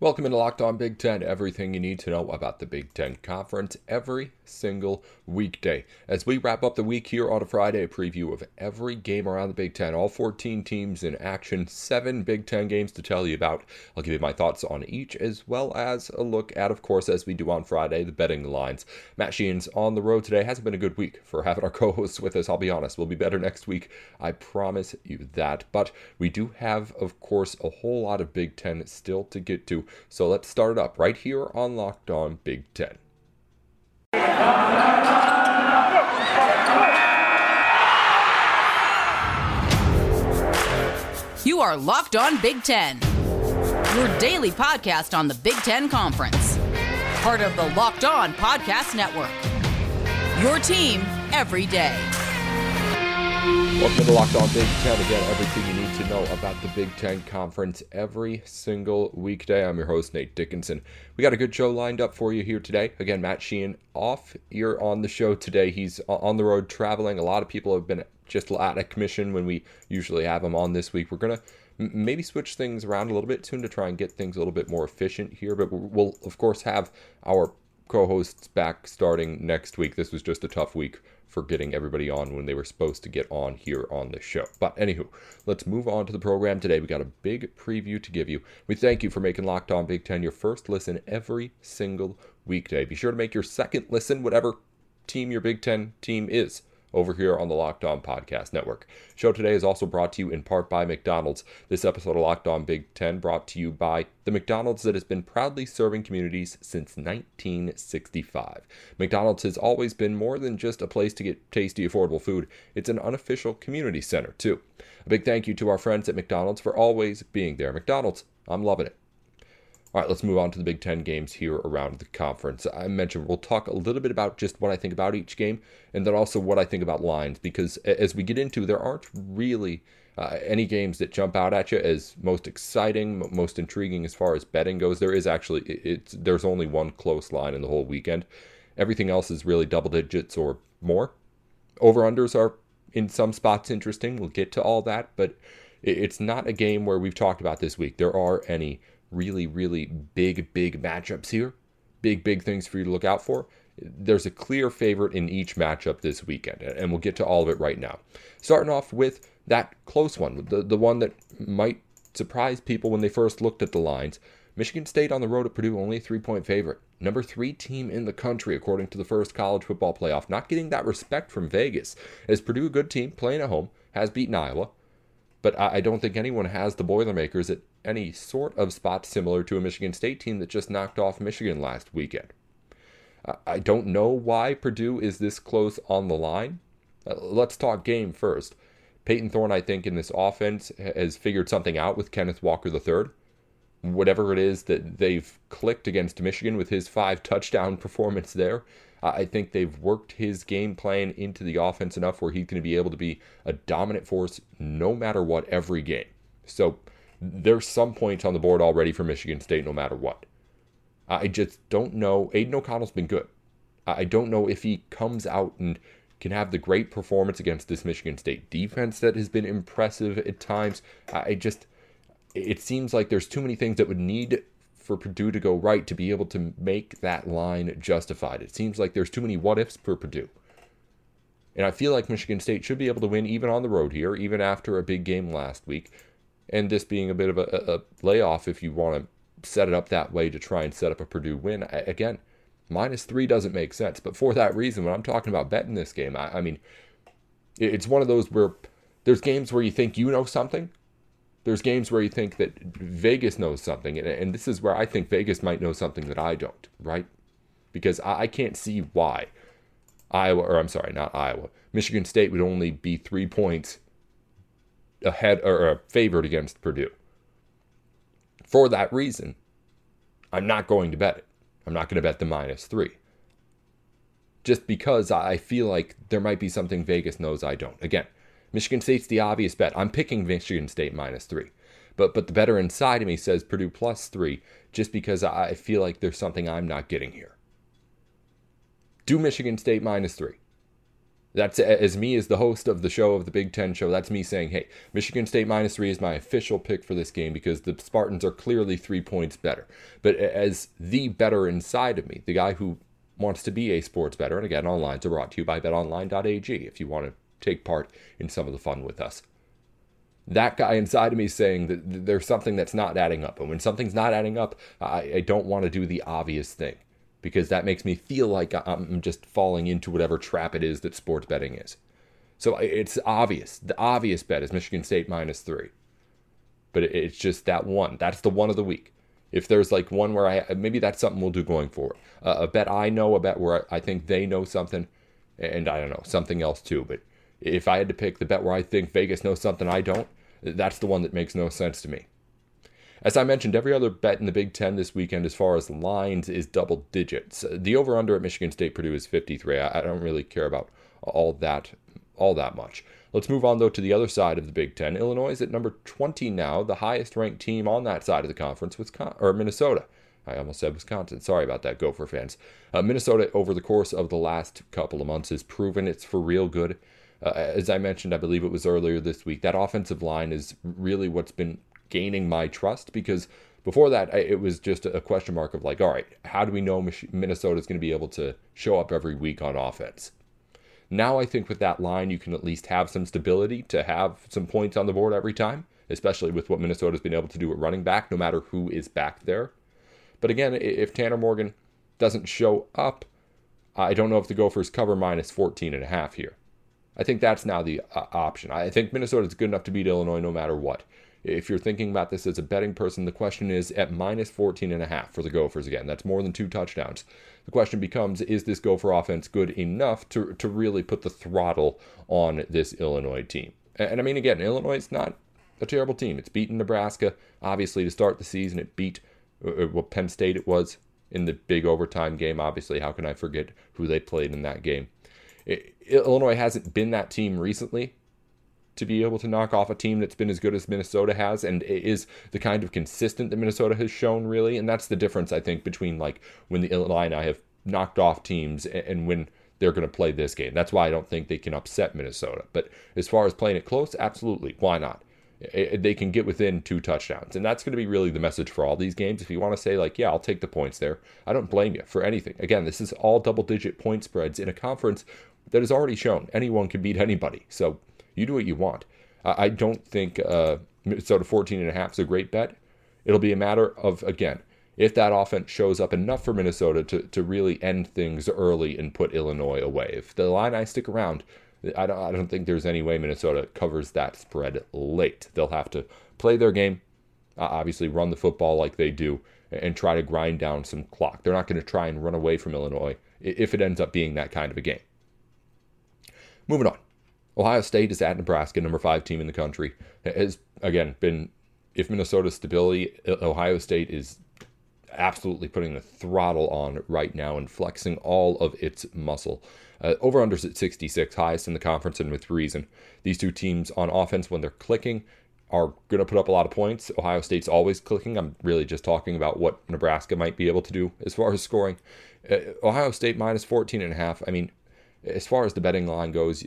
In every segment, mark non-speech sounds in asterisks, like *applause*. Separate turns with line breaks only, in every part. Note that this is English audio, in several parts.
Welcome into Locked On Big Ten, everything you need to know about the Big Ten Conference every single weekday. As we wrap up the week here on a Friday, a preview of every game around the Big Ten, all 14 teams in action, seven Big Ten games to tell you about. I'll give you my thoughts on each, as well as a look at, of course, as we do on Friday, the betting lines. Matt Sheehan's on the road today. Hasn't been a good week for having our *laughs* co hosts with us, I'll be honest. We'll be better next week. I promise you that. But we do have, of course, a whole lot of Big Ten still to get to. So let's start it up right here on Locked On Big Ten.
You are Locked On Big Ten, your daily podcast on the Big Ten Conference, part of the Locked On Podcast Network. Your team every day.
Welcome to Locked On Big Ten. Again, everything you need to know about the Big Ten Conference every single weekday. I'm your host, Nate Dickinson. We got a good show lined up for you here today. Again, Matt Sheehan off You're on the show today. He's on the road traveling. A lot of people have been just out of commission when we usually have him on this week. We're going to maybe switch things around a little bit soon to try and get things a little bit more efficient here. But we'll, of course, have our co hosts back starting next week. This was just a tough week for getting everybody on when they were supposed to get on here on the show. But anywho, let's move on to the program today. We got a big preview to give you. We thank you for making Locked On Big Ten your first listen every single weekday. Be sure to make your second listen whatever team your Big Ten team is over here on the Locked On Podcast Network. Show today is also brought to you in part by McDonald's. This episode of Locked On Big Ten brought to you by the McDonald's that has been proudly serving communities since 1965. McDonald's has always been more than just a place to get tasty, affordable food, it's an unofficial community center, too. A big thank you to our friends at McDonald's for always being there. McDonald's, I'm loving it. All right, let's move on to the Big Ten games here around the conference. I mentioned we'll talk a little bit about just what I think about each game and then also what I think about lines because as we get into, there aren't really uh, any games that jump out at you as most exciting, most intriguing as far as betting goes. There is actually, it's, there's only one close line in the whole weekend. Everything else is really double digits or more. Over unders are in some spots interesting. We'll get to all that, but it's not a game where we've talked about this week. There are any really, really big, big matchups here. Big, big things for you to look out for. There's a clear favorite in each matchup this weekend, and we'll get to all of it right now. Starting off with that close one, the, the one that might surprise people when they first looked at the lines. Michigan State on the road at Purdue, only a three point favorite. Number three team in the country, according to the first college football playoff. Not getting that respect from Vegas. As Purdue, a good team, playing at home, has beaten Iowa. But I don't think anyone has the Boilermakers at any sort of spot similar to a Michigan State team that just knocked off Michigan last weekend. I don't know why Purdue is this close on the line. Uh, let's talk game first. Payton Thorne, I think, in this offense has figured something out with Kenneth Walker III. Whatever it is that they've clicked against Michigan with his five touchdown performance there, I think they've worked his game plan into the offense enough where he's going to be able to be a dominant force no matter what every game. So there's some points on the board already for Michigan State, no matter what. I just don't know. Aidan O'Connell's been good. I don't know if he comes out and can have the great performance against this Michigan State defense that has been impressive at times. I just, it seems like there's too many things that would need for Purdue to go right to be able to make that line justified. It seems like there's too many what ifs for Purdue. And I feel like Michigan State should be able to win even on the road here, even after a big game last week and this being a bit of a, a layoff if you want to set it up that way to try and set up a Purdue win. Again, minus three doesn't make sense. But for that reason, when I'm talking about betting this game, I, I mean, it's one of those where there's games where you think you know something. There's games where you think that Vegas knows something. And, and this is where I think Vegas might know something that I don't, right? Because I, I can't see why Iowa, or I'm sorry, not Iowa, Michigan State would only be three points ahead or favored against Purdue. For that reason, I'm not going to bet it. I'm not going to bet the minus three. Just because I feel like there might be something Vegas knows I don't. Again, Michigan State's the obvious bet. I'm picking Michigan State minus three. But but the bettor inside of me says Purdue plus three, just because I feel like there's something I'm not getting here. Do Michigan State minus three. That's as me as the host of the show of the Big Ten show. That's me saying, hey, Michigan State minus three is my official pick for this game because the Spartans are clearly three points better. But as the bettor inside of me, the guy who wants to be a sports bettor, and again, online are brought to you by betonline.ag if you want to take part in some of the fun with us. That guy inside of me saying that there's something that's not adding up. And when something's not adding up, I, I don't want to do the obvious thing because that makes me feel like I'm just falling into whatever trap it is that sports betting is. So it's obvious. The obvious bet is Michigan State minus three. But it's just that one. That's the one of the week. If there's like one where I maybe that's something we'll do going forward. Uh, a bet I know, a bet where I think they know something, and I don't know something else too. But if I had to pick the bet where I think Vegas knows something I don't, that's the one that makes no sense to me. As I mentioned, every other bet in the Big Ten this weekend, as far as lines, is double digits. The over/under at Michigan State Purdue is 53. I, don't really care about all that, all that much. Let's move on though to the other side of the Big Ten. Illinois is at number 20 now, the highest ranked team on that side of the conference, Wisconsin or Minnesota. I almost said Wisconsin. Sorry about that, Gopher fans. Uh, Minnesota, over the course of the last couple of months, has proven it's for real good. Uh, as I mentioned, I believe it was earlier this week, that offensive line is really what's been gaining my trust because before that, it was just a question mark of like, all right, how do we know Minnesota is going to be able to show up every week on offense? Now I think with that line, you can at least have some stability to have some points on the board every time, especially with what Minnesota's been able to do at running back, no matter who is back there. But again, if Tanner Morgan doesn't show up, I don't know if the Gophers cover minus 14 and a half here. I think that's now the uh, option. I think Minnesota is good enough to beat Illinois no matter what. If you're thinking about this as a betting person, the question is at minus 14 and a half for the Gophers again. That's more than two touchdowns. The question becomes is this Gopher offense good enough to, to really put the throttle on this Illinois team? And, and I mean, again, Illinois is not a terrible team. It's beaten Nebraska, obviously, to start the season. It beat uh, uh, what Penn State it was in the big overtime game. Obviously, how can I forget who they played in that game? It, Illinois hasn't been that team recently, to be able to knock off a team that's been as good as Minnesota has and is the kind of consistent that Minnesota has shown really and that's the difference I think between like when the Illinois have knocked off teams and when they're going to play this game. That's why I don't think they can upset Minnesota. But as far as playing it close, absolutely. Why not? They can get within two touchdowns. And that's going to be really the message for all these games. If you want to say, like, yeah, I'll take the points there, I don't blame you for anything. Again, this is all double digit point spreads in a conference that has already shown anyone can beat anybody. So you do what you want. I don't think uh, Minnesota 14 and a half is a great bet. It'll be a matter of, again, if that offense shows up enough for Minnesota to, to really end things early and put Illinois away. If the Illini stick around, I don't, I don't think there's any way Minnesota covers that spread late. They'll have to play their game, uh, obviously run the football like they do, and try to grind down some clock. They're not going to try and run away from Illinois if it ends up being that kind of a game. Moving on. Ohio State is at Nebraska, number five team in the country. Has, again, been, if Minnesota's stability, Ohio State is absolutely putting the throttle on right now and flexing all of its muscle. Uh, over unders at 66, highest in the conference, and with reason. These two teams on offense, when they're clicking, are going to put up a lot of points. Ohio State's always clicking. I'm really just talking about what Nebraska might be able to do as far as scoring. Uh, Ohio State minus 14 and a half. I mean, as far as the betting line goes,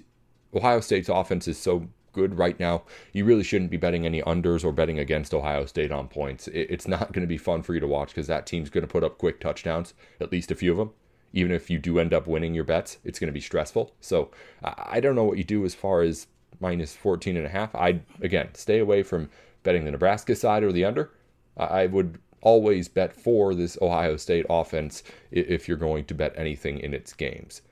Ohio State's offense is so good right now. You really shouldn't be betting any unders or betting against Ohio State on points. It's not going to be fun for you to watch because that team's going to put up quick touchdowns, at least a few of them. Even if you do end up winning your bets, it's going to be stressful. So I don't know what you do as far as minus 14 and a half. I'd, again, stay away from betting the Nebraska side or the under. I would always bet for this Ohio State offense if you're going to bet anything in its games.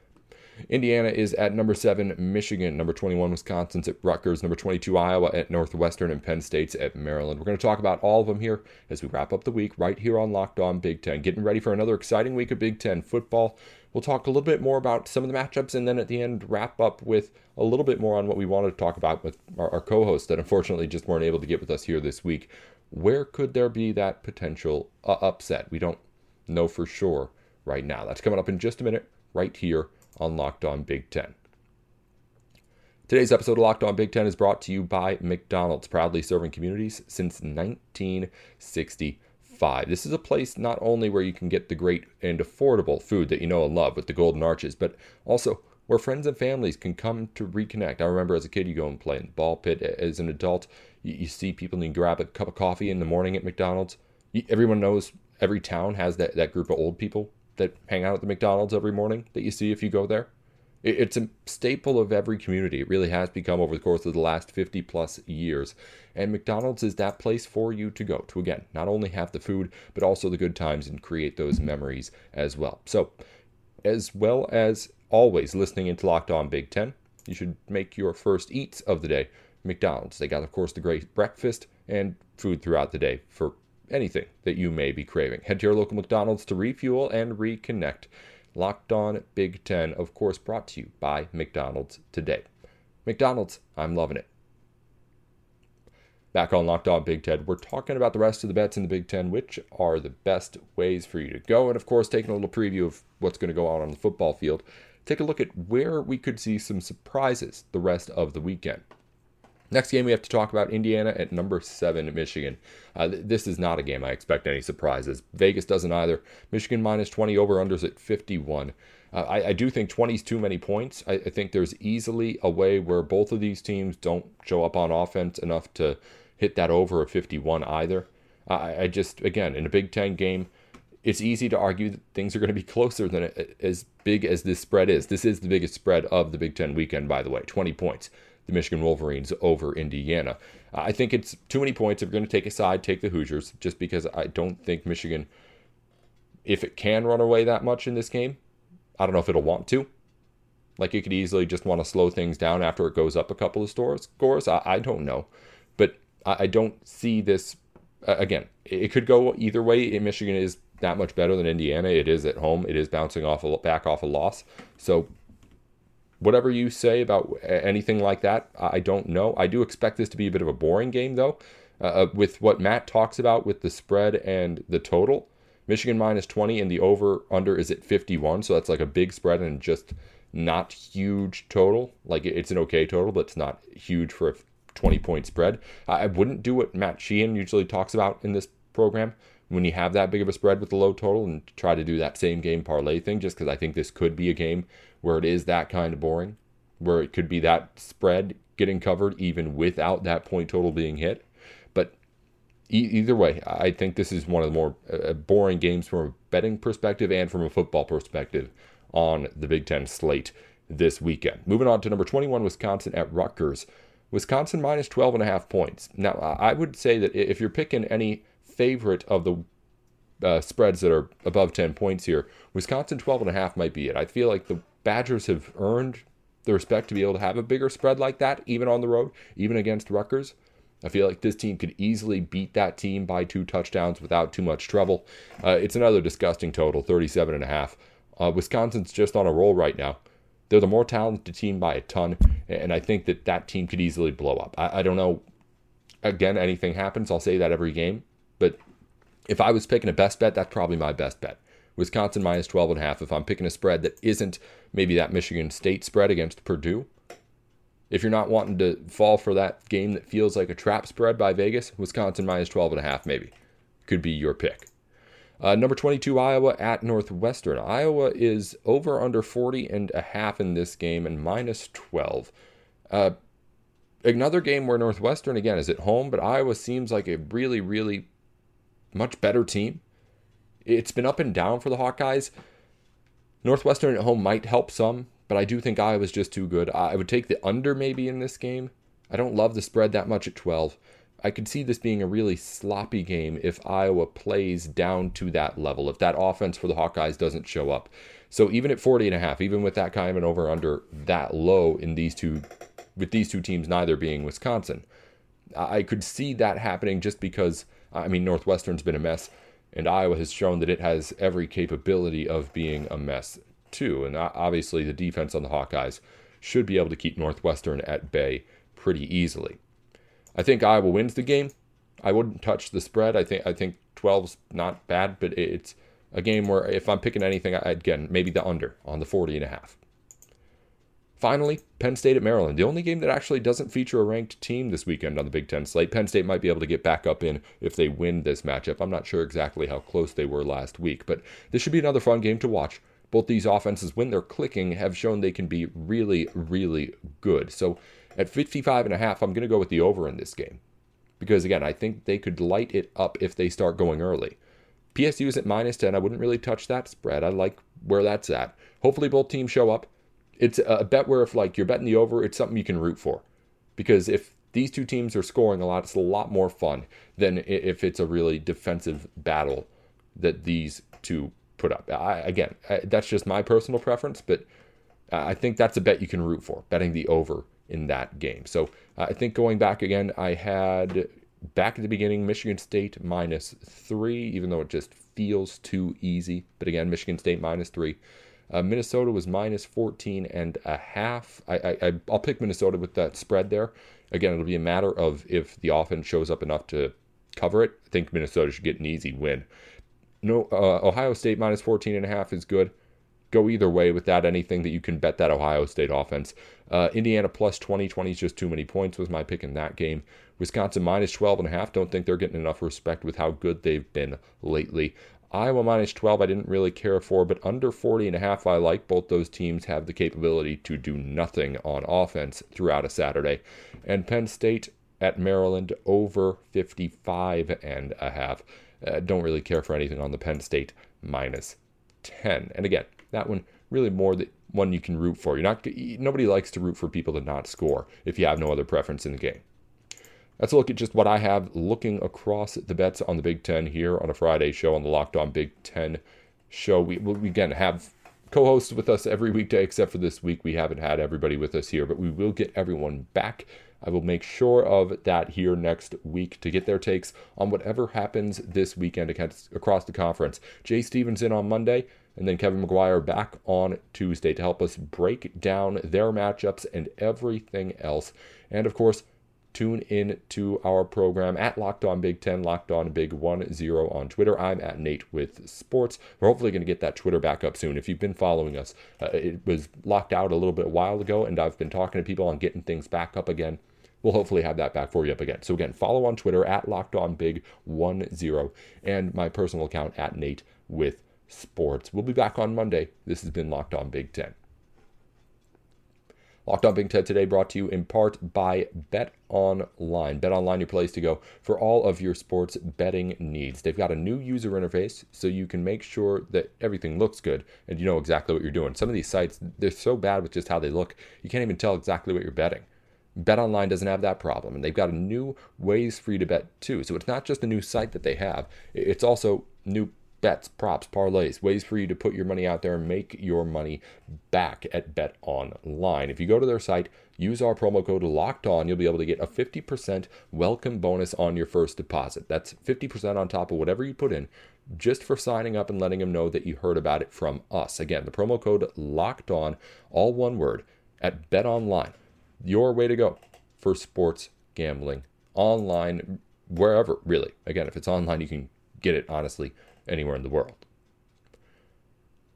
Indiana is at number seven, Michigan, number 21, Wisconsin's at Rutgers, number 22, Iowa at Northwestern, and Penn State's at Maryland. We're going to talk about all of them here as we wrap up the week right here on Locked On Big Ten. Getting ready for another exciting week of Big Ten football. We'll talk a little bit more about some of the matchups and then at the end wrap up with a little bit more on what we wanted to talk about with our, our co hosts that unfortunately just weren't able to get with us here this week. Where could there be that potential uh, upset? We don't know for sure right now. That's coming up in just a minute right here on Locked On Big Ten. Today's episode of Locked On Big Ten is brought to you by McDonald's, proudly serving communities since 1965. This is a place not only where you can get the great and affordable food that you know and love with the Golden Arches, but also where friends and families can come to reconnect. I remember as a kid, you go and play in the ball pit. As an adult, you, see people and you grab a cup of coffee in the morning at McDonald's. Everyone knows every town has that, that group of old people that hang out at the McDonald's every morning that you see if you go there. It's a staple of every community. It really has become over the course of the last 50 plus years. And McDonald's is that place for you to go to, again, not only have the food, but also the good times and create those memories as well. So, as well as always listening into Locked On Big Ten, you should make your first eats of the day McDonald's. They got, of course, the great breakfast and food throughout the day for anything that you may be craving. Head to your local McDonald's to refuel and reconnect. Locked On Big Ten, of course, brought to you by McDonald's today. McDonald's, I'm loving it. Back on Locked On Big Ten, we're talking about the rest of the bets in the Big Ten, which are the best ways for you to go, and of course, taking a little preview of what's going to go on on the football field. Take a look at where we could see some surprises the rest of the weekend. Next game, we have to talk about Indiana at number seven, Michigan. Uh, th- this is not a game I expect any surprises. Vegas doesn't either. Michigan minus 20 over unders at 51. Uh, I, I, do think 20 is too many points. I, I, think there's easily a way where both of these teams don't show up on offense enough to hit that over a 51 either. I, I just, again, in a Big Ten game, it's easy to argue that things are going to be *laughs* closer than as big as this spread is. This is the biggest spread of the Big Ten weekend, by the way 20 points. The Michigan Wolverines over Indiana. I think it's too many points. If you're going to take a side, take the Hoosiers, just because I don't think Michigan, if it can run away that much in this game, I don't know if it'll want to. Like it could easily just want to slow things down after it goes up a couple of stores, scores. I, I don't know. But I, don't see this uh, again. It could go either way. Michigan is that much better than Indiana. It is at home. It is bouncing off a, back off a loss. So whatever you say about anything like that, I don't know. I do expect this to be a bit of a boring game though. Uh, uh with what Matt talks about with the spread and the total, Michigan minus 20 and the over under is at 51, so that's like a big spread and just not huge total. Like it's an okay total, but it's not huge for a 20 point spread. I wouldn't do what Matt Sheehan usually talks about in this program when you have that big of a spread with the low total and try to do that same game parlay thing, just because I think this could be a game where it is that kind of boring, where it could be that spread getting covered even without that point total being hit. But e- either way, I think this is one of the more uh, boring games from a betting perspective and from a football perspective on the Big Ten slate this weekend. Moving on to number 21, Wisconsin at Rutgers. Wisconsin minus 12 and a half points. Now, I would say that if you're picking any favorite of the uh, spreads that are above 10 points here, Wisconsin 12 and a half might be it. I feel like the Badgers have earned the respect to be able to have a bigger spread like that, even on the road, even against Rutgers. I feel like this team could easily beat that team by two touchdowns without too much trouble. Uh, it's another disgusting total, 37 and a half. Uh, Wisconsin's just on a roll right now. They're the more talented team by a ton, and I think that that team could easily blow up. I, I don't know. Again, anything happens. I'll say that every game. If I was picking a best bet, that's probably my best bet. Wisconsin minus 12 and a half. If I'm picking a spread that isn't maybe that Michigan State spread against Purdue, if you're not wanting to fall for that game that feels like a trap spread by Vegas, Wisconsin minus 12 and a half maybe could be your pick. Uh, number 22, Iowa at Northwestern. Iowa is over under 40 and a half in this game and minus 12. Uh, another game where Northwestern, again, is at home, but Iowa seems like a really, really much better team. It's been up and down for the Hawkeyes. Northwestern at home might help some, but I do think Iowa's just too good. I would take the under maybe in this game. I don't love the spread that much at 12. I could see this being a really sloppy game if Iowa plays down to that level, if that offense for the Hawkeyes doesn't show up. So even at 40 and a half, even with that kind of an over under that low in these two with these two teams neither being Wisconsin, I could see that happening just because I mean Northwestern's been a mess and Iowa has shown that it has every capability of being a mess too. And uh, obviously the defense on the Hawkeyes should be able to keep Northwestern at bay pretty easily. I think Iowa wins the game. I wouldn't touch the spread. I think I think 12's not bad, but it's a game where if I'm picking anything, I, again, maybe the under on the 40 and a half. Finally, Penn State at Maryland. The only game that actually doesn't feature a ranked team this weekend on the Big Ten slate. Penn State might be able to get back up in if they win this matchup. I'm not sure exactly how close they were last week, but this should be another fun game to watch. both these offenses, when they're clicking, have shown they can be really, really good. So at 55 and a half, I'm going to go with the over in this game. Because again, I think they could light it up if they start going early. PSU is at minus 10. I wouldn't really touch that spread. I like where that's at. Hopefully both teams show up. It's a bet where if like you're betting the over, it's something you can root for. Because if these two teams are scoring a lot, it's a lot more fun than if it's a really defensive battle that these two put up. I, again, I, that's just my personal preference, but I think that's a bet you can root for, betting the over in that game. So uh, I think going back again, I had back at the beginning Michigan State minus three, even though it just feels too easy. But again, Michigan State minus three. Uh, Minnesota was minus 14 and a half. I, I, I'll pick Minnesota with that spread there. Again, it'll be a matter of if the offense shows up enough to cover it. I think Minnesota should get an easy win. No, uh, Ohio State minus 14 and a half is good. Go either way with that. Anything that you can bet that Ohio State offense. Uh, Indiana plus 20. 20 is just too many points was my pick in that game. Wisconsin minus 12 and a half. Don't think they're getting enough respect with how good they've been lately. Iowa minus 12, I didn't really care for, but under 40 and a half, I like. Both those teams have the capability to do nothing on offense throughout a Saturday. And Penn State at Maryland over 55 and a half. Uh, don't really care for anything on the Penn State minus 10. And again, that one really more the one you can root for. You're not nobody likes to root for people to not score if you have no other preference in the game. Let's look at just what I have looking across the bets on the Big Ten here on a Friday show on the Locked On Big Ten show. We, we again have co-hosts with us every weekday, except for this week. We haven't had everybody with us here, but we will get everyone back. I will make sure of that here next week to get their takes on whatever happens this weekend across the conference. Jay Stevens in on Monday, and then Kevin McGuire back on Tuesday to help us break down their matchups and everything else. And of course, tune in to our program at Locked On Big Ten, Locked On Big One Zero on Twitter. I'm at Nate with Sports. We're hopefully going to get that Twitter back up soon. If you've been following us, uh, it was locked out a little bit a while ago, and I've been talking to people on getting things back up again. We'll hopefully have that back for you up again. So again, follow on Twitter at Locked On Big One Zero and my personal account at Nate with Sports. We'll be back on Monday. This has been Locked On Big Ten. Locked on Big Ten today brought to you in part by Bet Online. Bet Online, your place to go for all of your sports betting needs. They've got a new user interface so you can make sure that everything looks good and you know exactly what you're doing. Some of these sites, they're so bad with just how they look, you can't even tell exactly what you're betting. Bet Online doesn't have that problem, and they've got new ways for you to bet too. So it's not just a new site that they have; it's also new bets, props, parlays, ways for you to put your money out there and make your money back at Bet Online. If you go to their site, use our promo code Locked On, you'll be able to get a 50% welcome bonus on your first deposit. That's 50% on top of whatever you put in just for signing up and letting them know that you heard about it from us. Again, the promo code Locked On, all one word, at Bet Online. Your way to go for sports gambling online, wherever, really. Again, if it's online, you can get it honestly anywhere in the world.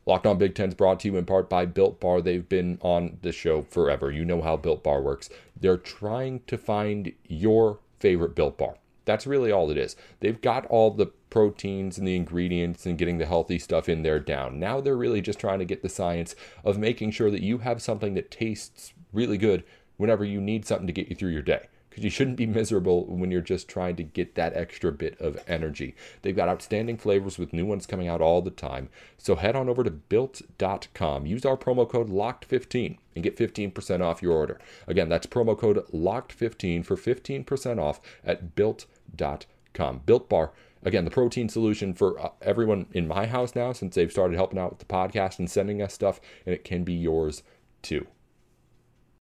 Locked on Big Ten is brought to you in part by Built Bar. They've been on the show forever. You know how Built Bar works. They're trying to find your favorite Built Bar. That's really all it is. They've got all the proteins and the ingredients and getting the healthy stuff in there down. Now they're really just trying to get the science of making sure that you have something that tastes really good whenever you need something to get you through your day because you shouldn't be miserable when you're just trying to get that extra bit of energy. They've got outstanding flavors with new ones coming out all the time. So head on over to built.com. Use our promo code LOCKED15 and get 15% off your order. Again, that's promo code LOCKED15 for 15% off at built.com. Built Bar again, the protein solution for uh, everyone in my house now since they've started helping out with the podcast and sending us stuff, and it can be yours too.